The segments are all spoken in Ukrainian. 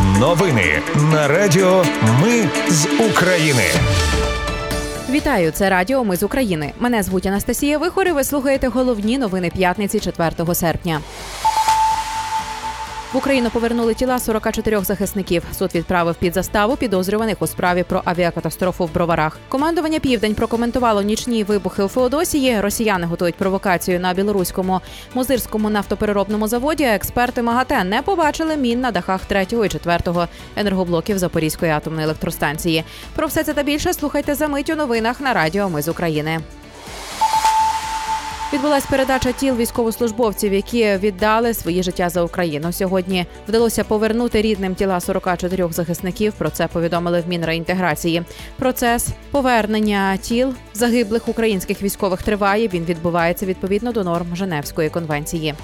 Новини на Радіо Ми з України. Вітаю, це Радіо Ми з України. Мене звуть Анастасія Вихор і Ви слухаєте головні новини п'ятниці 4 серпня. В Україну повернули тіла 44 захисників. Суд відправив під заставу підозрюваних у справі про авіакатастрофу в броварах. Командування Південь прокоментувало нічні вибухи у Феодосії. Росіяни готують провокацію на білоруському музирському нафтопереробному заводі. Експерти МАГАТЕ не побачили мін на дахах 3 і 4 енергоблоків Запорізької атомної електростанції. Про все це та більше слухайте за мить у новинах на Радіо Ми з України. Відбулась передача тіл військовослужбовців, які віддали свої життя за Україну. Сьогодні вдалося повернути рідним тіла 44 захисників. Про це повідомили в Мінреінтеграції. Процес повернення тіл загиблих українських військових триває. Він відбувається відповідно до норм Женевської конвенції.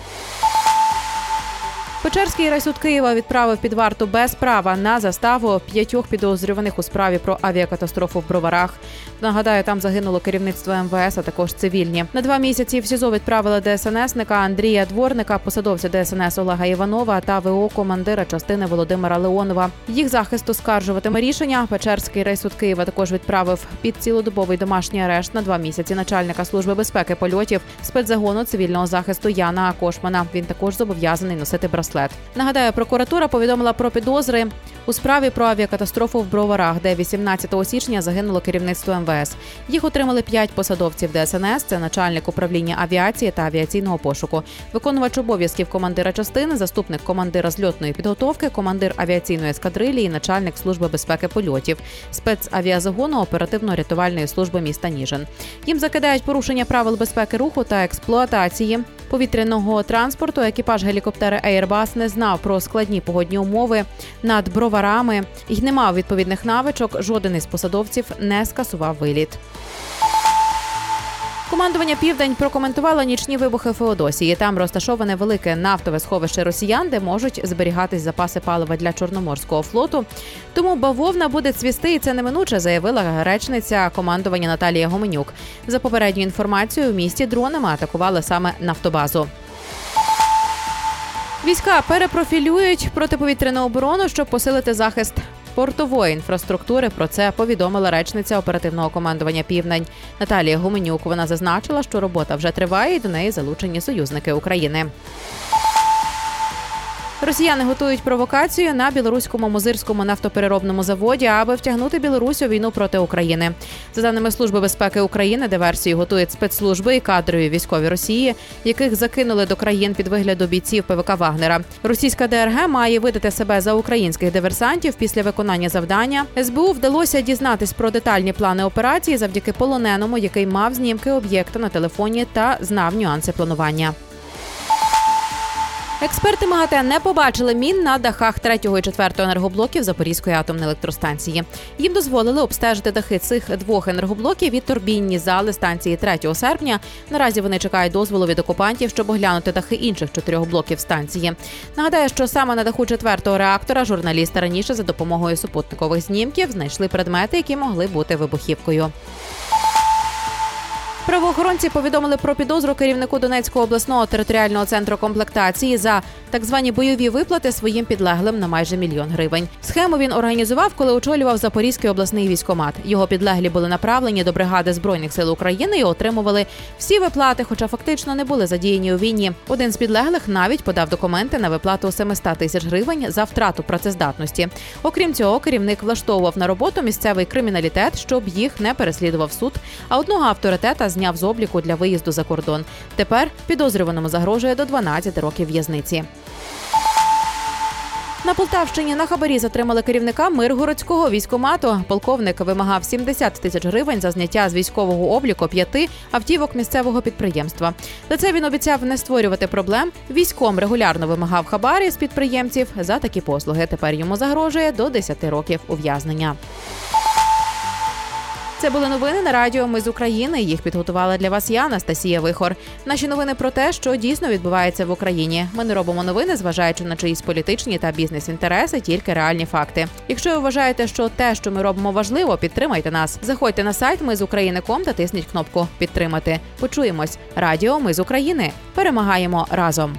Печерський райсуд Києва відправив під варту без права на заставу п'ятьох підозрюваних у справі про авіакатастрофу в броварах. Нагадаю, там загинуло керівництво МВС, а також цивільні. На два місяці в СІЗО відправили ДСНСника Андрія Дворника, посадовця ДСНС Олега Іванова та ВО командира частини Володимира Леонова. Їх захист оскаржуватиме рішення. Печерський райсуд Києва також відправив під цілодобовий домашній арешт на два місяці начальника служби безпеки польотів спецзагону цивільного захисту Яна Акошмана. Він також зобов'язаний носити браслет браслет. Нагадаю, прокуратура повідомила про підозри у справі про авіакатастрофу в Броварах, де 18 січня загинуло керівництво МВС. Їх отримали п'ять посадовців ДСНС. Це начальник управління авіації та авіаційного пошуку, виконувач обов'язків командира частини, заступник командира зльотної підготовки, командир авіаційної ескадрилії, начальник служби безпеки польотів, спецавіазагону оперативно-рятувальної служби міста Ніжин. Їм закидають порушення правил безпеки руху та експлуатації повітряного транспорту. Екіпаж гелікоптера Airbus не знав про складні погодні умови над броварами і не мав відповідних навичок. Жоден із посадовців не скасував виліт. Командування Південь прокоментувало нічні вибухи Феодосії. Там розташоване велике нафтове сховище росіян, де можуть зберігатись запаси палива для чорноморського флоту. Тому бавовна буде цвісти, і це неминуче заявила речниця командування Наталія Гоменюк. За попередньою інформацією, в місті дронами атакували саме нафтобазу. Війська перепрофілюють протиповітряну оборону, щоб посилити захист портової інфраструктури. Про це повідомила речниця оперативного командування Південь Наталія Гуменюк. Вона зазначила, що робота вже триває і до неї залучені союзники України. Росіяни готують провокацію на білоруському музирському нафтопереробному заводі, аби втягнути Білорусь у війну проти України. За даними служби безпеки України, диверсію готують спецслужби і кадрові військові Росії, яких закинули до країн під вигляду бійців ПВК Вагнера. Російська ДРГ має видати себе за українських диверсантів після виконання завдання. СБУ вдалося дізнатись про детальні плани операції завдяки полоненому, який мав знімки об'єкта на телефоні та знав нюанси планування. Експерти МАГАТЕ не побачили мін на дахах 3 і 4 енергоблоків Запорізької атомної електростанції. Їм дозволили обстежити дахи цих двох енергоблоків від турбінні зали станції 3 серпня. Наразі вони чекають дозволу від окупантів, щоб оглянути дахи інших чотирьох блоків станції. Нагадаю, що саме на даху четвертого реактора журналісти раніше за допомогою супутникових знімків знайшли предмети, які могли бути вибухівкою. Правоохоронці повідомили про підозру керівнику Донецького обласного територіального центру комплектації за так звані бойові виплати своїм підлеглим на майже мільйон гривень. Схему він організував, коли очолював Запорізький обласний військомат. Його підлеглі були направлені до бригади збройних сил України і отримували всі виплати, хоча фактично не були задіяні у війні. Один з підлеглих навіть подав документи на виплату 700 тисяч гривень за втрату працездатності. Окрім цього, керівник влаштовував на роботу місцевий криміналітет, щоб їх не переслідував суд. А одного авторитета зняв з обліку для виїзду за кордон. Тепер підозрюваному загрожує до 12 років в'язниці. На Полтавщині на хабарі затримали керівника Миргородського військомату. Полковник вимагав 70 тисяч гривень за зняття з військового обліку п'яти автівок місцевого підприємства. За це він обіцяв не створювати проблем. Військом регулярно вимагав хабарі з підприємців за такі послуги. Тепер йому загрожує до 10 років ув'язнення. Це були новини на радіо. Ми з України. Їх підготувала для вас я, Анастасія Вихор. Наші новини про те, що дійсно відбувається в Україні. Ми не робимо новини, зважаючи на чиїсь політичні та бізнес-інтереси, тільки реальні факти. Якщо ви вважаєте, що те, що ми робимо, важливо, підтримайте нас. Заходьте на сайт Ми з України.ком та тисніть кнопку Підтримати. Почуємось. Радіо Ми з України. Перемагаємо разом.